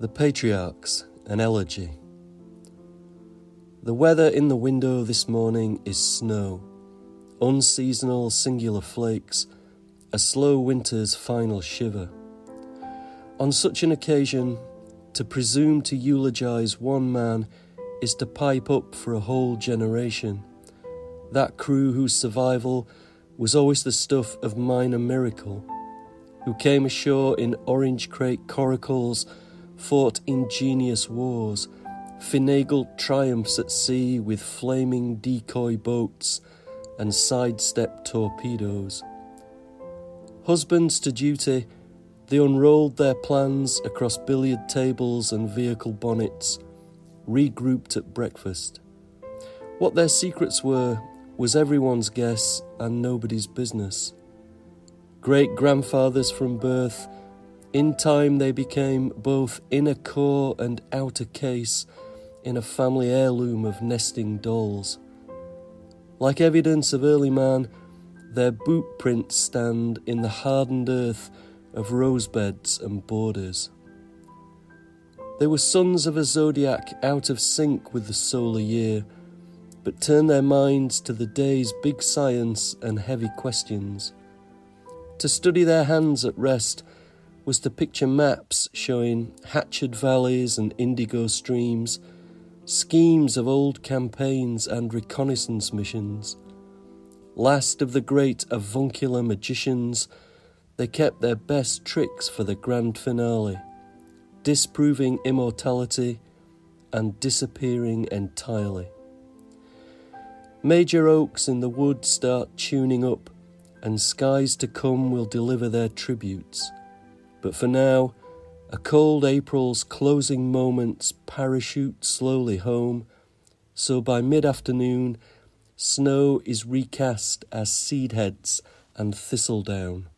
The Patriarchs, an Elegy. The weather in the window this morning is snow, unseasonal singular flakes, a slow winter's final shiver. On such an occasion, to presume to eulogize one man is to pipe up for a whole generation. That crew whose survival was always the stuff of minor miracle, who came ashore in orange crate coracles fought ingenious wars, finagled triumphs at sea with flaming decoy boats and sidestep torpedoes. Husbands to duty, they unrolled their plans across billiard tables and vehicle bonnets, regrouped at breakfast. What their secrets were was everyone's guess and nobody's business. Great grandfathers from birth in time, they became both inner core and outer case in a family heirloom of nesting dolls. Like evidence of early man, their boot prints stand in the hardened earth of rosebeds and borders. They were sons of a zodiac out of sync with the solar year, but turned their minds to the day's big science and heavy questions. To study their hands at rest was to picture maps showing hatched valleys and indigo streams, schemes of old campaigns and reconnaissance missions. Last of the great avuncular magicians, they kept their best tricks for the grand finale, disproving immortality and disappearing entirely. Major oaks in the wood start tuning up, and skies to come will deliver their tributes. But for now, a cold April's closing moments parachute slowly home, so by mid afternoon, snow is recast as seed heads and thistledown.